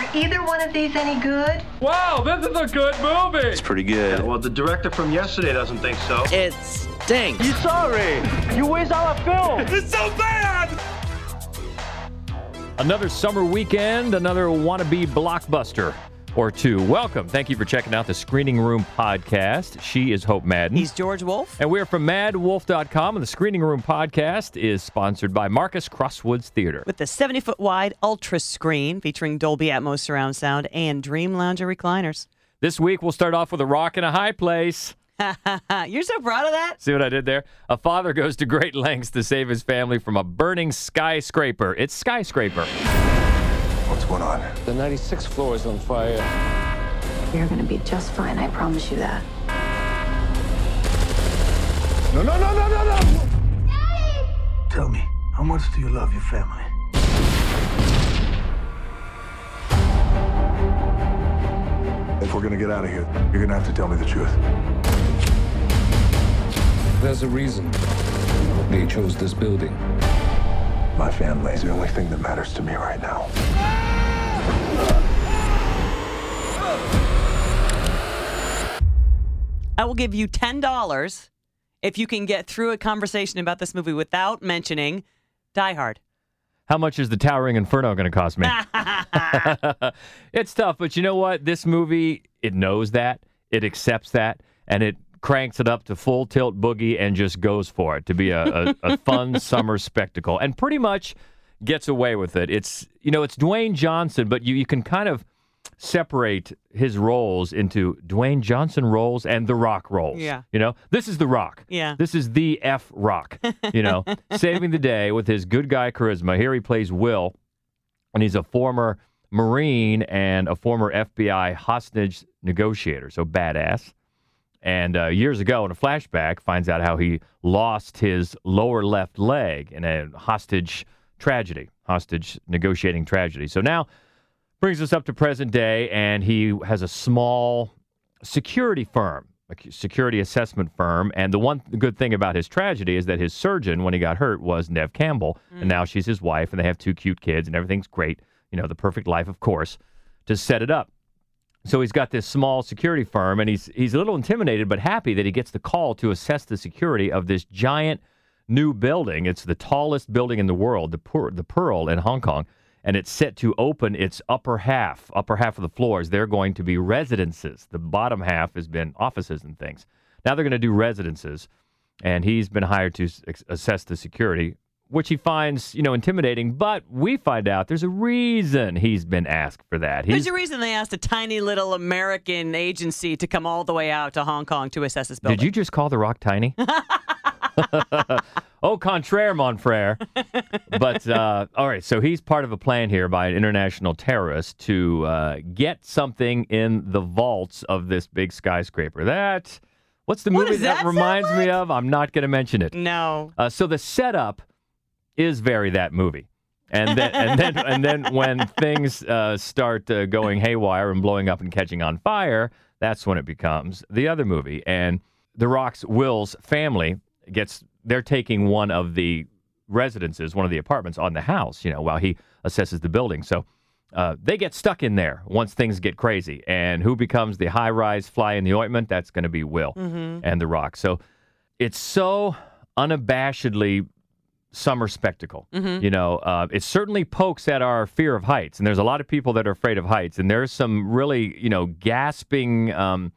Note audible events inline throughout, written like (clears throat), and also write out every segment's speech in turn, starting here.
Are either one of these any good? Wow, this is a good movie. It's pretty good. Well, the director from yesterday doesn't think so. It stinks. You sorry? You waste all our film. (laughs) It's so bad. Another summer weekend, another wannabe blockbuster or two. Welcome. Thank you for checking out the Screening Room podcast. She is Hope Madden. He's George Wolf. and we're from maddwolf.com, and the Screening Room podcast is sponsored by Marcus Crosswoods Theater. With the 70 foot wide ultra screen featuring Dolby Atmos surround sound and Dream Lounger recliners. This week, we'll start off with a rock in a high place. (laughs) You're so proud of that? See what I did there? A father goes to great lengths to save his family from a burning skyscraper. It's Skyscraper. What's going on? The 96th floor is on fire. You're gonna be just fine, I promise you that. No, no, no, no, no, no! Tell me, how much do you love your family? If we're gonna get out of here, you're gonna have to tell me the truth. There's a reason they chose this building. My family is the only thing that matters to me right now. I will give you $10 if you can get through a conversation about this movie without mentioning Die Hard. How much is the Towering Inferno going to cost me? (laughs) (laughs) it's tough, but you know what? This movie, it knows that, it accepts that, and it cranks it up to full tilt boogie and just goes for it to be a, a, a fun (laughs) summer spectacle and pretty much gets away with it. It's, you know, it's Dwayne Johnson, but you, you can kind of separate his roles into Dwayne Johnson roles and The Rock roles. Yeah. You know, this is The Rock. Yeah. This is the F Rock, you know, (laughs) saving the day with his good guy charisma. Here he plays Will, and he's a former Marine and a former FBI hostage negotiator, so badass. And uh, years ago, in a flashback, finds out how he lost his lower left leg in a hostage tragedy, hostage negotiating tragedy. So now brings us up to present day, and he has a small security firm, a security assessment firm. And the one good thing about his tragedy is that his surgeon, when he got hurt, was Neve Campbell, and mm. now she's his wife, and they have two cute kids, and everything's great. You know, the perfect life, of course, to set it up. So he's got this small security firm, and he's he's a little intimidated, but happy that he gets the call to assess the security of this giant new building. It's the tallest building in the world, the Pearl, the Pearl in Hong Kong, and it's set to open its upper half. Upper half of the floors, they're going to be residences. The bottom half has been offices and things. Now they're going to do residences, and he's been hired to assess the security, which he finds, you know, intimidating. But we find out there's a reason he's been asked for that. There's He's, a reason they asked a tiny little American agency to come all the way out to Hong Kong to assess this building. Did you just call the rock tiny? (laughs) (laughs) au contraire, mon frere. But uh, all right, so he's part of a plan here by an international terrorist to uh, get something in the vaults of this big skyscraper. That what's the What movie that sound reminds me of? I'm not going to mention it. No. Uh, so the setup is very that movie. And then, and then, (laughs) and then, when things uh, start uh, going haywire and blowing up and catching on fire, that's when it becomes the other movie. And The Rock's Will's family gets they're taking one of the residences, one of the apartments on the house, you know, while he assesses the building. So uh, they get stuck in there once things get crazy. And who becomes the high rise fly in the ointment? That's going to be Will and The Rock. So it's so unabashedly summer spectacle. You know, uh, it certainly pokes at our fear of heights, and there's a lot of people that are afraid of heights, and there's some really, you know, gasping um,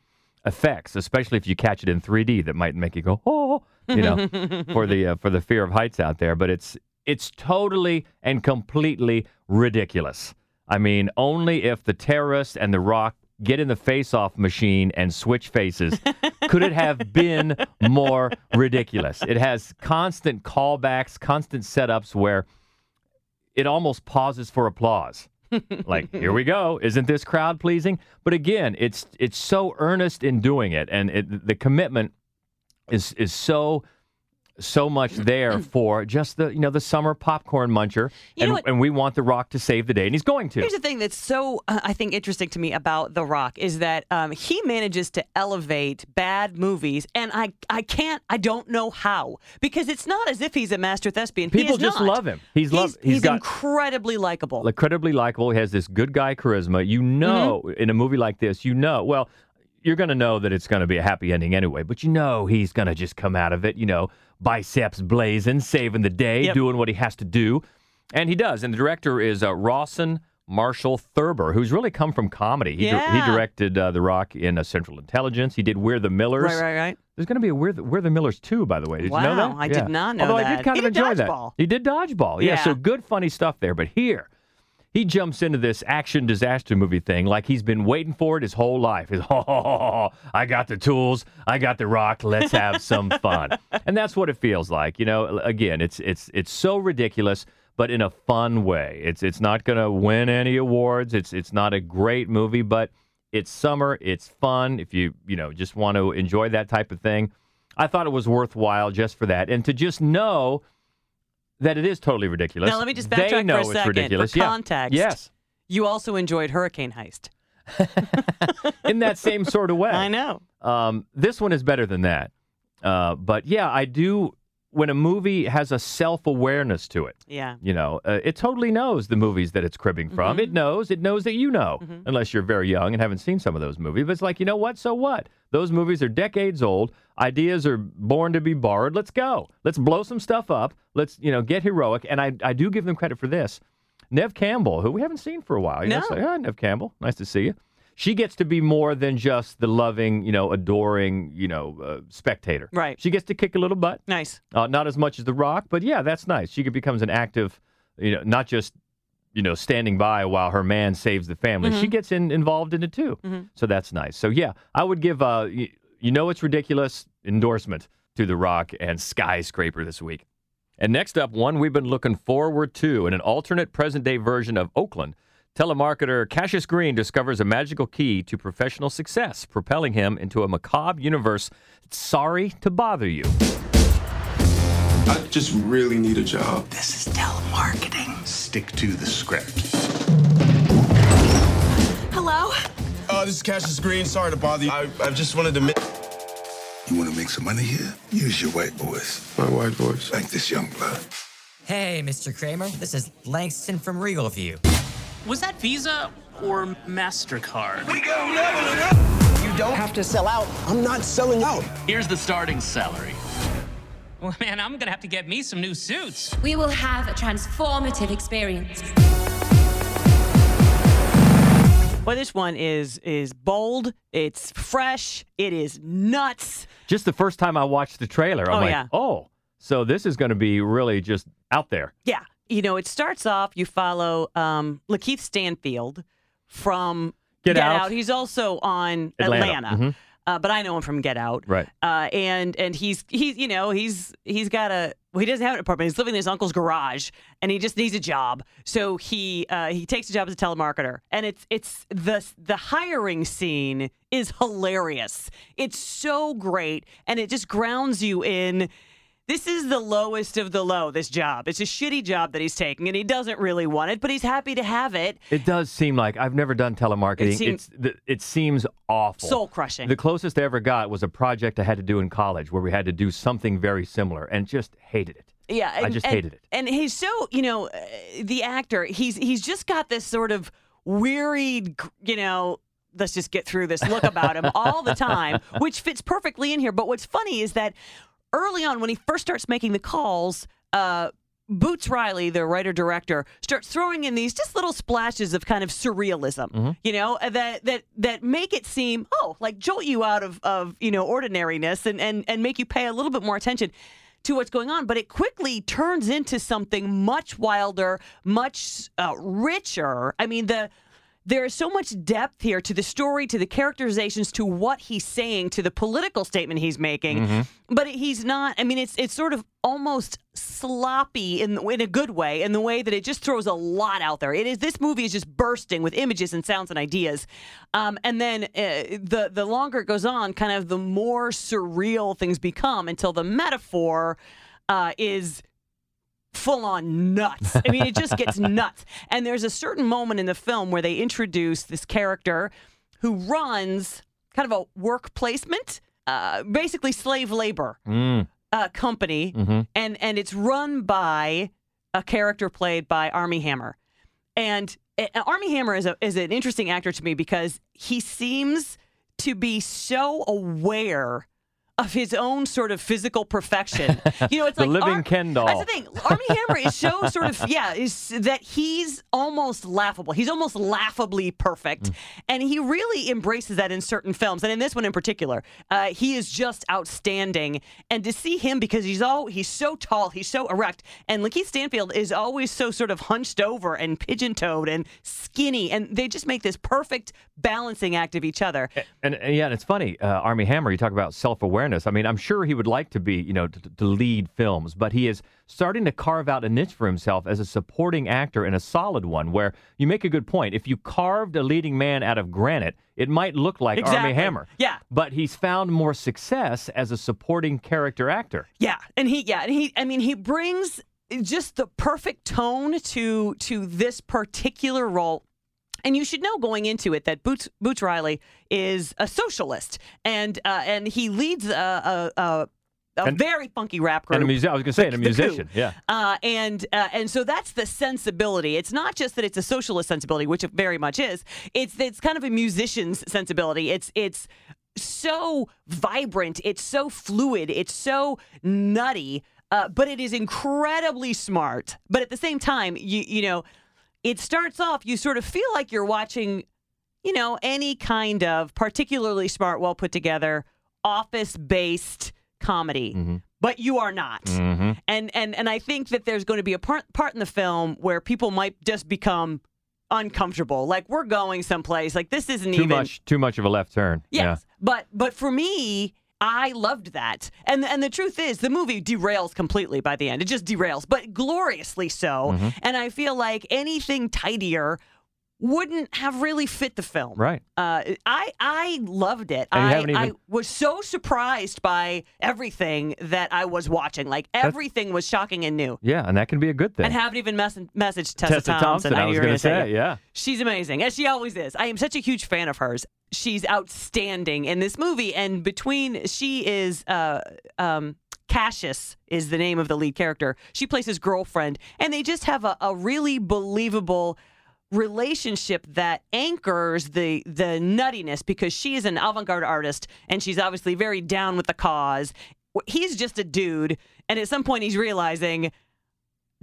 effects, especially if you catch it in 3D, that might make you go, oh, you know, for the uh, for the fear of heights out there. But it's it's totally and completely ridiculous. I mean, only if the terrorist and the Rock get in the face-off machine and switch faces could it have (laughs) been more ridiculous. It has constant callbacks, constant setups where it almost pauses for applause. like, here we go. Isn't this crowd pleasing? But again, it's it's so earnest in doing it, and it, the commitment is is so so much there (clears throat) for just the you know the summer popcorn muncher, You and, and we want The Rock to save the day, and he's going to. Here's the thing that's so, uh, I think, interesting to me about The Rock is that um, he manages to elevate bad movies, and I, I can't, I don't know how, because it's not as if he's a master thespian. He People just not. love him. He's loved- He's, he's got- incredibly likable. incredibly likable. He has this good guy charisma. You know, Mm-hmm. in a movie like this, you know, well, you're going to know that it's going to be a happy ending anyway, but you know he's going to just come out of it, you know, biceps blazing, saving the day, Yep. doing what he has to do. And he does. And the director is uh, Rawson Marshall Thurber, who's really come from comedy. He, di- he directed uh, The Rock in uh, Central Intelligence. He did We're the Millers. right, right, right. There's going to be a We're the, We're the Millers too, by the way. Did you know Wow, that? I did not know Although I did kind He of did enjoy Dodgeball. that. He did dodgeball. Yeah. Yeah. So good, funny stuff there. But here, he jumps into this action disaster movie thing like he's been waiting for it his whole life. He's, (laughs) oh, I got the tools, I got the rock. Let's have some (laughs) fun, and that's what it feels like. You know, again, it's it's it's so ridiculous, but in a fun way. It's it's not going to win any awards. It's it's not a great movie, but it's summer. It's fun. If you you know just want to enjoy that type of thing, I thought it was worthwhile just for that, and to just know that it is totally ridiculous. Now, let me just They backtrack know for a it's second. ridiculous. For Yeah. Yes. You also enjoyed Hurricane Heist. (laughs) In that same sort of way. I know. Um, this one is better than that. Uh, but yeah, I do. When a movie has a self awareness to it, Yeah. you know, uh, it totally knows the movies that it's cribbing from. It knows, it knows that you know, unless you're very young and haven't seen some of those movies. But it's like, you know what? So what? Those movies are decades old. Ideas are born to be borrowed. Let's go. Let's blow some stuff up. Let's, you know, get heroic. And I, I do give them credit for this. Neve Campbell, who we haven't seen for a while. You know, No. it's like, "Ah, Neve Campbell, nice to see you. She gets to be more than just the loving, you know, adoring, you know, uh, spectator. Right. She gets to kick a little butt. Nice. Uh, not as much as The Rock, but yeah, that's nice. She becomes an active, you know, not just, you know, standing by while her man saves the family. She gets in, involved in it too. So that's nice. So yeah, I would give, uh, you, you know, it's ridiculous endorsement to The Rock and Skyscraper this week. And next up, one we've been looking forward to in an alternate present day version of Oakland. Telemarketer Cassius Green discovers a magical key to professional success, propelling him into a macabre universe. Sorry to bother you. I just really need a job. This is telemarketing. Stick to the script. Hello? Uh, this is Cassius Green. Sorry to bother you. I, I just wanted to. Mi- You want to make some money here? Use your white voice. My white voice. Like this young blood. Hey, Mr. Kramer. This is Langston from Regal View. Was that Visa or MasterCard? We go level up! You don't have to sell out. I'm not selling out. Here's the starting salary. Well, man, I'm gonna have to get me some new suits. We will have a transformative experience. Well, this one is is bold. It's fresh. It is nuts. Just the first time I watched the trailer, I'm Oh, like, yeah. oh, so this is going to be really just out there. Yeah. You know, it starts off. You follow um, Lakeith Stanfield from Get Out. He's also on Atlanta. Atlanta, Mhm. uh, but I know him from Get Out. Right. Uh, and and he's he's you know he's he's got a well, he doesn't have an apartment. He's living in his uncle's garage, and he just needs a job. So he uh, he takes a job as a telemarketer, and it's it's the the hiring scene is hilarious. It's so great, and it just grounds you in. This is the lowest of the low. This job. It's a shitty job that he's taking, and he doesn't really want it, but he's happy to have it. It does seem like I've never done telemarketing. It seem- it's the, it seems awful, Soul crushing. The closest I ever got was a project I had to do in college where we had to do something very similar, and just hated it. Yeah, I just and- hated it. And he's so, you know, uh, the actor. He's he's just got this sort of wearied, you know. Let's just get through this look about him all the time, (laughs) which fits perfectly in here. But what's funny is that early on, when he first starts making the calls, uh, Boots Riley, the writer director, starts throwing in these just little splashes of kind of surrealism, Mm-hmm. you know, uh, that that that make it seem oh, like jolt you out of of you know ordinariness and and and make you pay a little bit more attention to what's going on. But it quickly turns into something much wilder, much uh, richer. I mean the. There is so much depth here to the story, to the characterizations, to what he's saying, to the political statement he's making. But he's not. I mean, it's it's sort of almost sloppy in in a good way, in the way that it just throws a lot out there. It is this movie is just bursting with images and sounds and ideas, um, and then uh, the the longer it goes on, kind of the more surreal things become until the metaphor uh, is full on nuts. I mean, it just gets (laughs) nuts. And there's a certain moment in the film where they introduce this character who runs kind of a work placement, uh, basically slave labor Mm. uh, company, Mhm. and and it's run by a character played by Armie Hammer. And uh, Armie Hammer is a is an interesting actor to me because he seems to be so aware of his own sort of physical perfection. (laughs) You know, it's The like living Ar- Ken doll. That's the thing. Armie Hammer is so sort of yeah, is that he's almost laughable. He's almost laughably perfect, Mm. and he really embraces that in certain films, and in this one in particular, uh, he is just outstanding. And to see him because he's all he's so tall, he's so erect, and Lakeith Stanfield is always so sort of hunched over and pigeon-toed and skinny, and they just make this perfect balancing act of each other. And, and yeah, and it's funny, uh, Armie Hammer. You talk about self-awareness. I mean, I'm sure he would like to be, you know, to, to lead films, but he is starting to carve out a niche for himself as a supporting actor and a solid one. Where you make a good point. If you carved a leading man out of granite, it might look like Armie Hammer. Yeah. But he's found more success as a supporting character actor. Yeah, and he yeah, and he I mean he brings just the perfect tone to to this particular role. And you should know going into it that Boots Boots Riley is a socialist, and uh, and he leads a a, a, a And- very funky rap group. And a music, I was going to say, and a (laughs) musician. Yeah. Uh, and uh, and so that's the sensibility. It's not just that it's a socialist sensibility, which it very much is. It's it's kind of a musician's sensibility. It's it's so vibrant. It's so fluid. It's so nutty. Uh, but it is incredibly smart. But at the same time, you you know, it starts off. You sort of feel like you're watching, you know, any kind of particularly smart, well put together, office based comedy. But you are not Mm-hmm. and and and I think that there's going to be a part part in the film where people might just become uncomfortable. Like we're going someplace. Like this isn't Too even much, too much of a left turn. Yes, but but for me, I loved that. And and the truth is, the movie derails completely by the end. It just derails, but gloriously so. Mm-hmm. And I feel like anything tidier wouldn't have really fit the film. Right. Uh, I I loved it. I, even- I was so surprised by everything that I was watching. Like everything was shocking and new. Yeah, and that can be a good thing. And haven't even mess- messaged Tessa, Tessa Thompson. Thompson, I knew was gonna gonna say, it. yeah. She's amazing, as she always is. I am such a huge fan of hers. She's outstanding in this movie, and between she is uh, um, Cassius is the name of the lead character. She plays his girlfriend, and they just have a, a really believable relationship that anchors the the nuttiness because she is an avant-garde artist and she's obviously very down with the cause. He's just a dude, and at some point he's realizing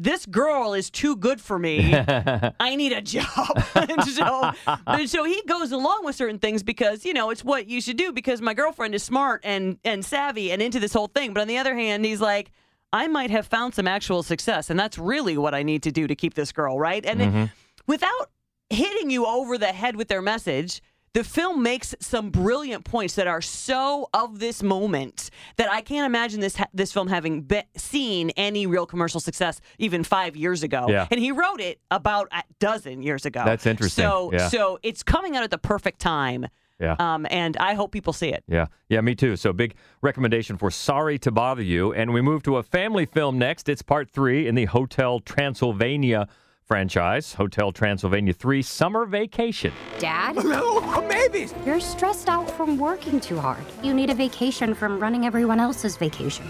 this girl is too good for me. (laughs) I need a job. (laughs) and so and so he goes along with certain things because, you know, it's what you should do because my girlfriend is smart and and savvy and into this whole thing. But on the other hand, he's like, I might have found some actual success, and that's really what I need to do to keep this girl, right? And it- mm-hmm. without hitting you over the head with their message, the film makes some brilliant points that are so of this moment that I can't imagine this ha- this film having be- seen any real commercial success even five years ago. Yeah. And he wrote it about a dozen years ago. That's interesting. So Yeah. so it's coming out at the perfect time. Yeah. Um, and I hope people see it. Yeah, yeah, me too. So big recommendation for Sorry to Bother You. And we move to a family film next. It's part three in the Hotel Transylvania franchise. Hotel Transylvania 3 Summer Vacation. Dad? (laughs) No, babies! You're stressed out from working too hard. You need a vacation from running everyone else's vacation.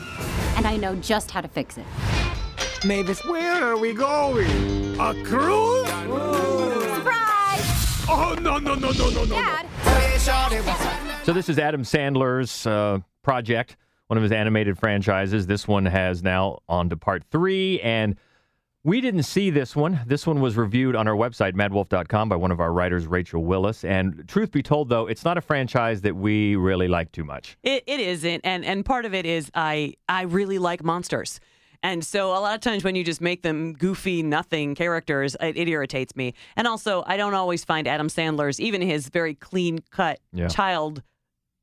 And I know just how to fix it. Mavis, where are we going? A cruise? Surprise! Oh, no, no, no, no, no, no. Dad? So this is Adam Sandler's uh, project, one of his animated franchises. This one has now on to part three, and we didn't see this one. This one was reviewed on our website, maddwolf.com, by one of our writers, Rachel Willis. And truth be told, though, it's not a franchise that we really like too much. It, it isn't, and and part of it is I I really like monsters, and so a lot of times when you just make them goofy, nothing characters, it, it irritates me. And also, I don't always find Adam Sandler's even his very clean cut, Yeah. child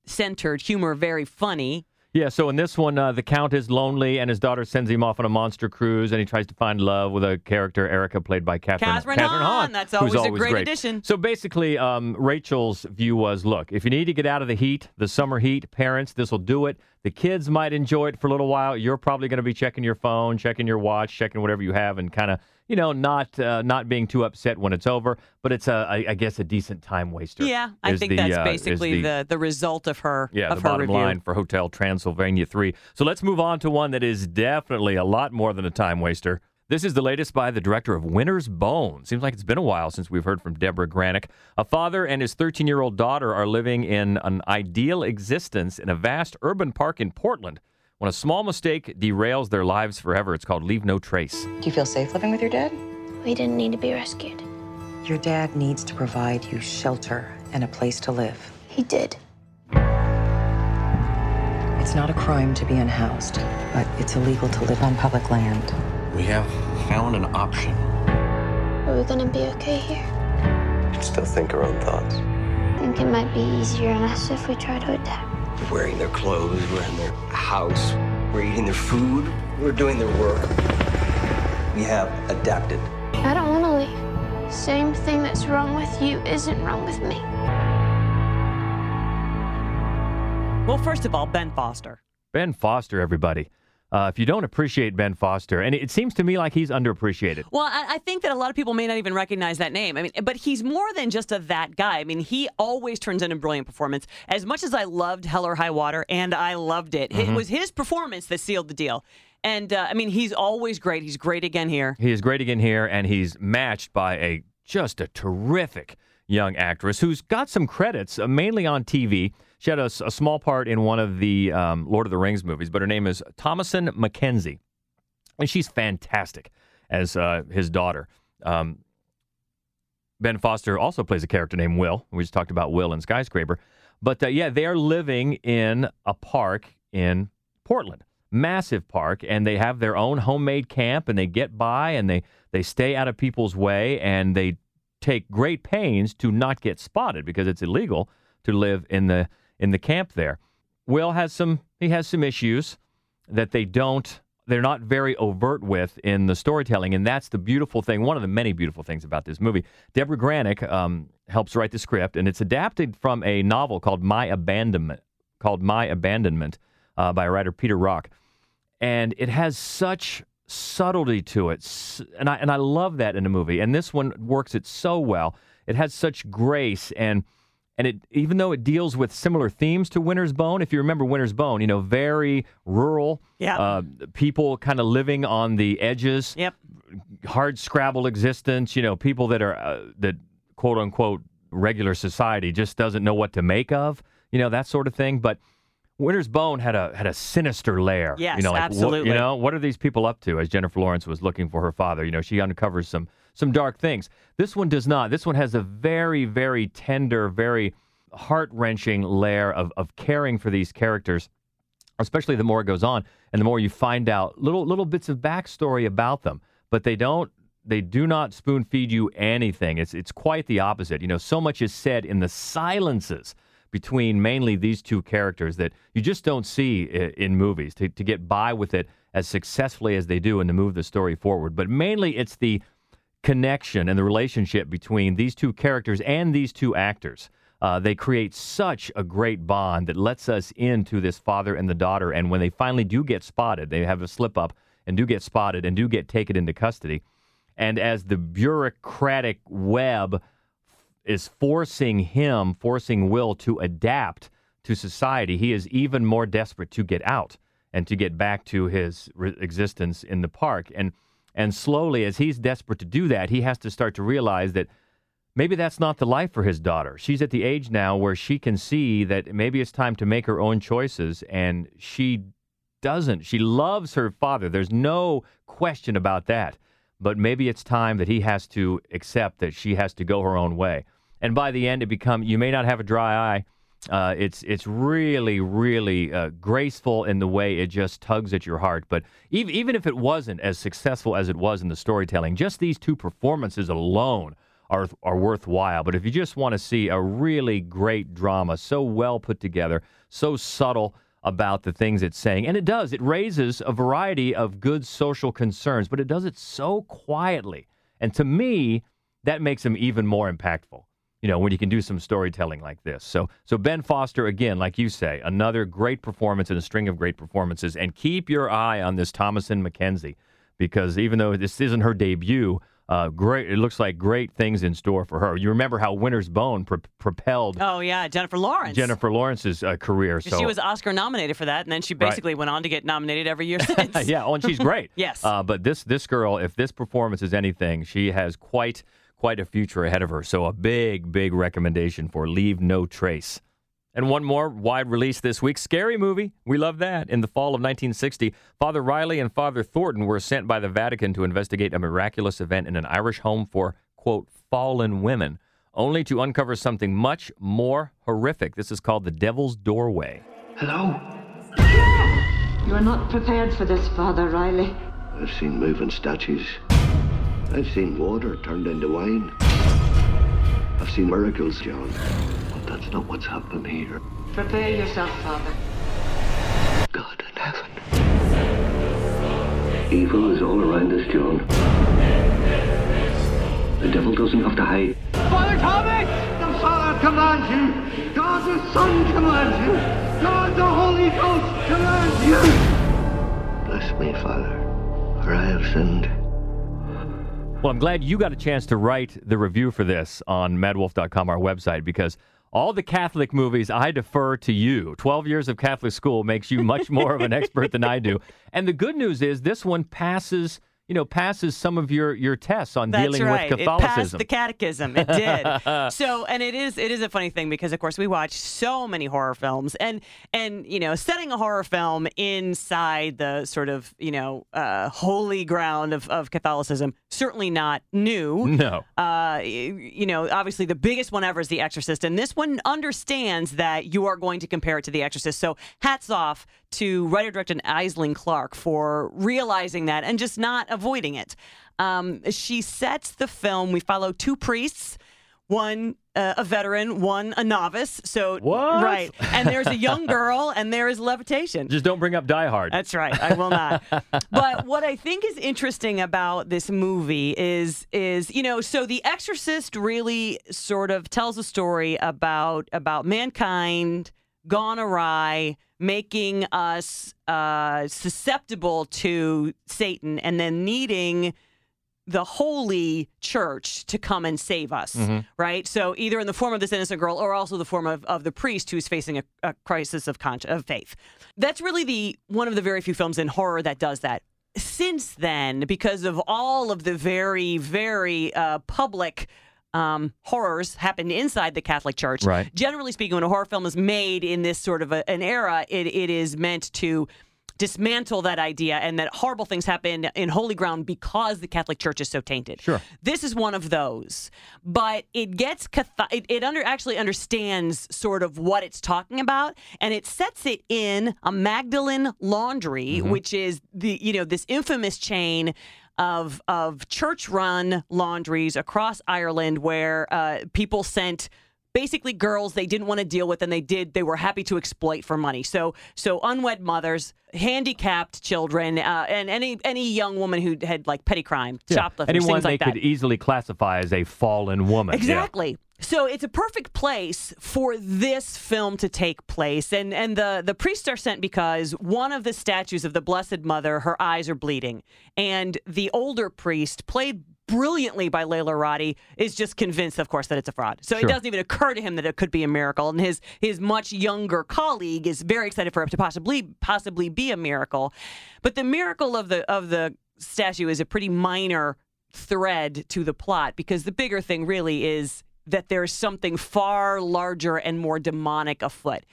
centered humor very funny. Yeah, so in this one, uh, the Count is lonely, and his daughter sends him off on a monster cruise, and he tries to find love with a character, Erica, played by Kathryn, Kathryn Hahn. That's who's always a great addition. So basically, um, Rachel's view was look, if you need to get out of the heat, the summer heat, parents, this will do it. The kids might enjoy it for a little while. You're probably going to be checking your phone, checking your watch, checking whatever you have, and kind of you know, not uh, not being too upset when it's over, but it's a, I, I guess, a decent time waster. Yeah, I think the, that's uh, basically the, the result of her yeah, of the her bottom review. line for Hotel Transylvania 3. So let's move on to one that is definitely a lot more than a time waster. This is the latest by the director of Winter's Bone. Seems like it's been a while since we've heard from Debra Granik. A father and his 13 year old daughter are living in an ideal existence in a vast urban park in Portland. When a small mistake derails their lives forever, it's called Leave No Trace. Do you feel safe living with your dad? We didn't need to be rescued. Your dad needs to provide you shelter and a place to live. He did. It's not a crime to be unhoused, but it's illegal to live on public land. We have found an option. Are we gonna be okay here? We can still think our own thoughts. I think it might be easier on us if we try to adapt. We're wearing their clothes, we're in their house, we're eating their food, we're doing their work. We have adapted. I don't want to leave. Same thing that's wrong with you isn't wrong with me. Well, first of all, Ben Foster. Ben Foster, everybody. Uh, if you don't appreciate Ben Foster, and it seems to me like he's underappreciated. Well, I, I think that a lot of people may not even recognize that name. I mean, but he's more than just a that guy. I mean, he always turns in a brilliant performance. As much as I loved Hell or High Water, and I loved it, it Mhm. was his performance that sealed the deal. And uh, I mean, he's always great. He's great again here. He is great again here, and he's matched by a just a terrific young actress who's got some credits, uh, mainly on TV. She had a small part in one of the um, Lord of the Rings movies, but her name is Thomasin McKenzie, and she's fantastic as uh, his daughter. Um, Ben Foster also plays a character named Will. We just talked about Will in Skyscraper. But uh, yeah, they are living in a park in Portland, massive park, and they have their own homemade camp, and they get by, and they they stay out of people's way, and they take great pains to not get spotted because it's illegal to live in the in the camp there. Will has some he has some issues that they don't they're not very overt with in the storytelling, and that's the beautiful thing. One of the many beautiful things about this movie. Debra Granik um, helps write the script, and it's adapted from a novel called My Abandonment, called My Abandonment, uh, by writer Peter Rock, and it has such subtlety to it, and I and I love that in a movie. And this one works it so well. It has such grace and. And it, even though it deals with similar themes to Winter's Bone, if you remember Winter's Bone, you know, very rural, Yeah. uh, people kind of living on the edges, Yep. hard scrabble existence, you know, people that are uh, that quote unquote regular society just doesn't know what to make of, you know, that sort of thing. But Winter's Bone had a had a sinister lair. Yes, you know, like, what- absolutely. you know, what are these people up to? As Jennifer Lawrence was looking for her father, you know, she uncovers some some dark things. This one does not. This one has a very very tender, very heart wrenching layer of of caring for these characters especially the more it goes on and the more you find out little little bits of backstory about them but they don't they do not spoon feed you anything it's it's quite the opposite you know so much is said in the silences between mainly these two characters that you just don't see in movies to, to get by with it as successfully as they do and to move the story forward but mainly it's the connection and the relationship between these two characters and these two actors. Uh, they create such a great bond that lets us into this father and the daughter. And when they finally do get spotted, they have a slip up and do get spotted and do get taken into custody. And as the bureaucratic web is forcing him, forcing Will to adapt to society, he is even more desperate to get out and to get back to his re- existence in the park. And and slowly, as he's desperate to do that, he has to start to realize that maybe that's not the life for his daughter. She's at the age now where she can see that maybe it's time to make her own choices, and she doesn't. She loves her father. There's no question about that. But maybe it's time that he has to accept that she has to go her own way. And by the end, it become you may not have a dry eye. Uh, it's it's really really uh, graceful in the way it just tugs at your heart. But even even if it wasn't as successful as it was in the storytelling, just these two performances alone are are worthwhile. But if you just want to see a really great drama, so well put together, so subtle, about the things it's saying. And it does. It raises a variety of good social concerns, but it does it so quietly. And to me, that makes them even more impactful. You know, when you can do some storytelling like this. So so Ben Foster again, like you say, another great performance and a string of great performances and keep your eye on this Thomasin McKenzie because even though this isn't her debut, uh, great. It looks like great things in store for her. You remember how Winter's Bone pro- propelled Oh yeah, Jennifer Lawrence. Jennifer Lawrence's uh, career. So She was Oscar nominated for that, and then she Right. basically went on to get nominated every year (laughs) since. yeah, oh, and she's great. (laughs) Yes. Uh, but this this girl, if this performance is anything, she has quite quite a future ahead of her. So a big big recommendation for Leave No Trace. And one more wide release this week, Scary Movie. We love that. In the fall of 1960, Father Riley and Father Thornton were sent by the Vatican to investigate a miraculous event in an Irish home for, quote, fallen women, only to uncover something much more horrific. This is called The Devil's Doorway. Hello? You are not prepared for this, Father Riley. I've seen moving statues. I've seen water turned into wine. I've seen miracles, John. But that's not what's happened here. Prepare yourself, Father. God in heaven. Evil is all around us, John. The devil doesn't have to hide. Father Thomas! The Father commands you! God the Son commands you! God the Holy Ghost commands you! Bless me, Father, for I have sinned. Well, I'm glad you got a chance to write the review for this on maddwolf.com, our website, because all the Catholic movies, I defer to you. 12 years of Catholic school makes you much more of an (laughs) expert than I do. And the good news is this one passes, you know, passes some of your, your tests on That's dealing right. with It passed the catechism. It did. (laughs) so, and it is it is a funny thing because of course we watch so many horror films, and and you know, setting a horror film inside the sort of you know uh, holy ground of, of Catholicism certainly not new. No. Uh, you know, obviously the biggest one ever is The Exorcist, and this one understands that you are going to compare it to The Exorcist. So, hats off to writer director Aislinn Clarke for realizing that and just not avoiding it. Um, she sets the film. We follow two priests. One uh, a veteran, one a novice. So What? right, and there's a young (laughs) girl, and there is levitation. Just don't bring up Die Hard. That's right. I will not. (laughs) but what I think is interesting about this movie is is you know so The Exorcist really sort of tells a story about about mankind gone awry, making us uh, susceptible to Satan, and then needing the holy church to come and save us, Mhm. right? So either in the form of this innocent girl or also the form of, of the priest who's facing a, a crisis of consci- of faith. That's really the one of the very few films in horror that does that. Since then, because of all of the very, very uh, public um, horrors happened inside the Catholic Church, Right. generally speaking, when a horror film is made in this sort of a, an era, it, it is meant to dismantle that idea and that horrible things happen in holy ground because the Catholic Church is so tainted. Sure. This is one of those, but it gets it, it under actually understands sort of what it's talking about, and it sets it in a Magdalene Laundry, Mhm. which is the you know this infamous chain of of church run laundries across Ireland where uh, people sent basically girls they didn't want to deal with and they did they were happy to exploit for money so so unwed mothers handicapped children uh, and any any young woman who had like petty crime Yeah. shoplifting Anyone things they like that could easily classify as a fallen woman. Yeah. So it's a perfect place for this film to take place, and and the the priests are sent because one of the statues of the Blessed Mother, her eyes are bleeding, and the older priest, played brilliantly by Lalor Roddy, is just convinced, of course, that it's a fraud. So Sure. it doesn't even occur to him that it could be a miracle, and his his much younger colleague is very excited for it to possibly possibly be a miracle, but the miracle of the of the statue is a pretty minor thread to the plot because the bigger thing really is that there's something far larger and more demonic afoot.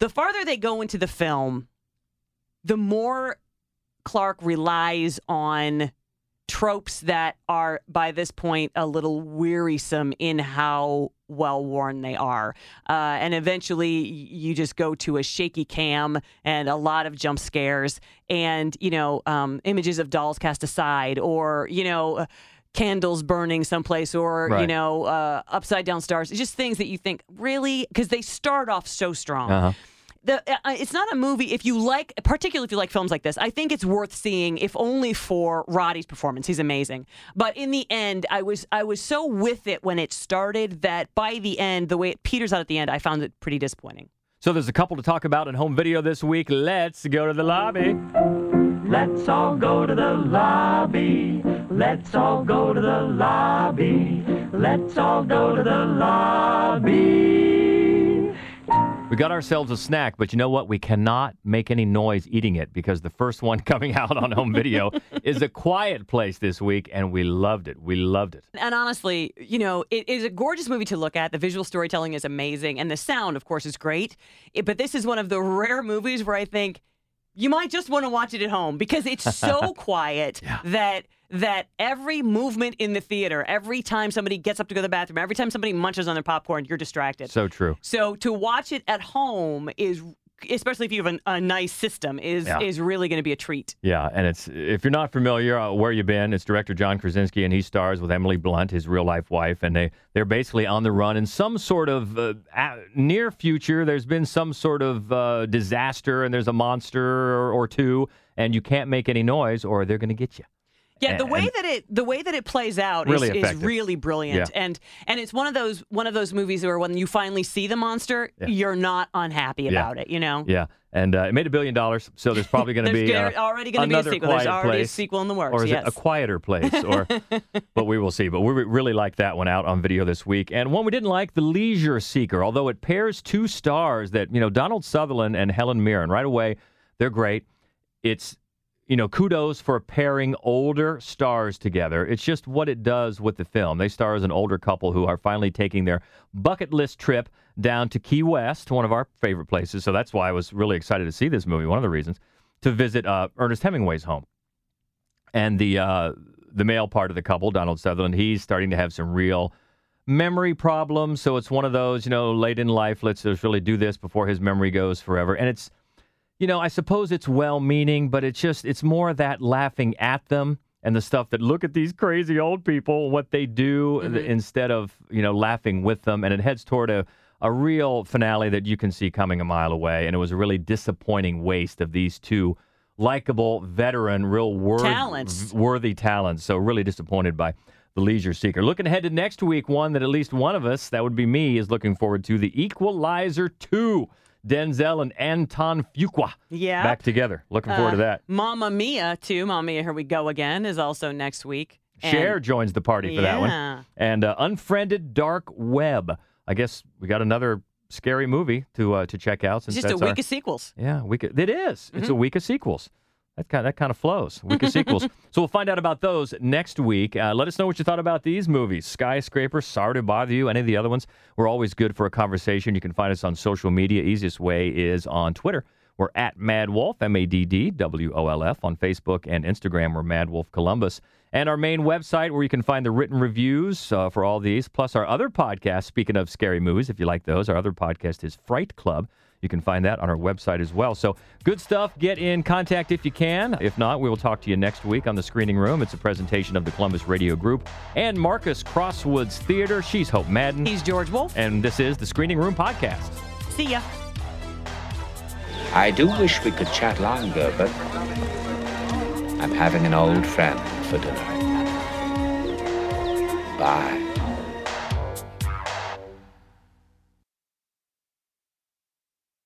The farther they go into the film, the more Clarke relies on tropes that are by this point a little wearisome in how well worn they are. Uh, and eventually you just go to a shaky cam and a lot of jump scares and, you know, um, images of dolls cast aside or, you know, uh, candles burning someplace or, you know, uh, upside down stars. It's just things that you think, really? Because they start off so strong Uh-huh. the uh, it's not a movie if you like particularly if you like films like this i think it's worth seeing if only for roddy's performance he's amazing but in the end i was i was so with it when it started that by the end the way it peters out at the end i found it pretty disappointing So there's a couple to talk about in home video this week. Let's go to the lobby. Let's all go to the lobby. Let's all go to the lobby. Let's all go to the lobby. We got ourselves a snack, but you know what? We cannot make any noise eating it because the first one (laughs) coming out on home video (laughs) is A Quiet Place this week, and we loved it. We loved it. and honestly you know it is a gorgeous movie to look at the visual storytelling is amazing and the sound of course is great It- but this is one of the rare movies where i think you might just want to watch it at home because it's so (laughs) quiet that that every movement in the theater, every time somebody gets up to go to the bathroom, every time somebody munches on their popcorn, you're distracted. So true. So to watch it at home is, especially if you have a, a nice system, is Yeah. is really going to be a treat. Yeah, and it's if you're not familiar, uh, where you been? It's director John Krasinski, and he stars with Emily Blunt, his real life wife, and they they're basically on the run in some sort of uh, near future. There's been some sort of uh, disaster, and there's a monster or, or two, and you can't make any noise, or they're going to get you. Yeah, the way that it the way that it plays out Really is, is really brilliant, Yeah. and and it's one of those one of those movies where when you finally see the monster, Yeah. you're not unhappy Yeah. about it. You know. Yeah, and uh, it made a billion dollars, so there's probably going (laughs) to be uh, already gonna be a sequel. There's already a sequel in the works, or is it yes. a quieter place? Or, (laughs) but we will see. But we really like that one out on video this week, and one we didn't like, The Leisure Seeker. Although it pairs two stars that you know, Donald Sutherland and Helen Mirren. Right away, they're great. It's you know, kudos for pairing older stars together. It's just what it does with the film. They star as an older couple who are finally taking their bucket list trip down to Key West, one of our favorite places. So that's why I was really excited to see this movie. One of the reasons to visit uh, Ernest Hemingway's home. And the uh, the male part of the couple, Donald Sutherland, he's starting to have some real memory problems. So it's one of those, you know, late in life, let's just really do this before his memory goes forever. And it's you know, I suppose it's well meaning, but it's just, it's more that laughing at them and the stuff that look at these crazy old people, what they do mm-hmm. instead of, you know, laughing with them. And it heads toward a, a real finale that you can see coming a mile away. And it was a really disappointing waste of these two likable, veteran, real worth, Talents. worthy talents. So really disappointed by the Leisure Seeker. Looking ahead to next week, one that at least one of us, that would be me, is looking forward to the Equalizer 2. Denzel and Antoine Fuqua Yeah. back together. Looking forward to Uh, that. Mamma Mia too. Mamma Mia, here we go again is also next week. And- Cher joins the party for that one. And uh, Unfriended Dark Web. I guess we got another scary movie to uh, to check out. Since It's just a week our- of sequels. Yeah, week. Of, it is. It's a Mhm. week of sequels. That kind that kind of flows. Week of sequels. (laughs) So we'll find out about those next week. Uh, let us know what you thought about these movies. Skyscraper, Sorry to Bother You, any of the other ones. We're always good for a conversation. You can find us on social media. Easiest way is on Twitter. We're at MaddWolf, M A D D W O L F. On Facebook and Instagram, we're MaddWolf Columbus. And our main website where you can find the written reviews uh, for all these, plus our other podcast. Speaking of scary movies, if you like those, our other podcast is Fright Club. You can find that on our website as well. So good stuff. Get in contact if you can. If not, we will talk to you next week on the Screening Room. It's a presentation of the Columbus Radio Group and Marcus Crosswoods Theater. She's Hope Madden. He's George Wolf. And this is the Screening Room Podcast. See ya. I do wish we could chat longer, but I'm having an old friend for dinner. Bye.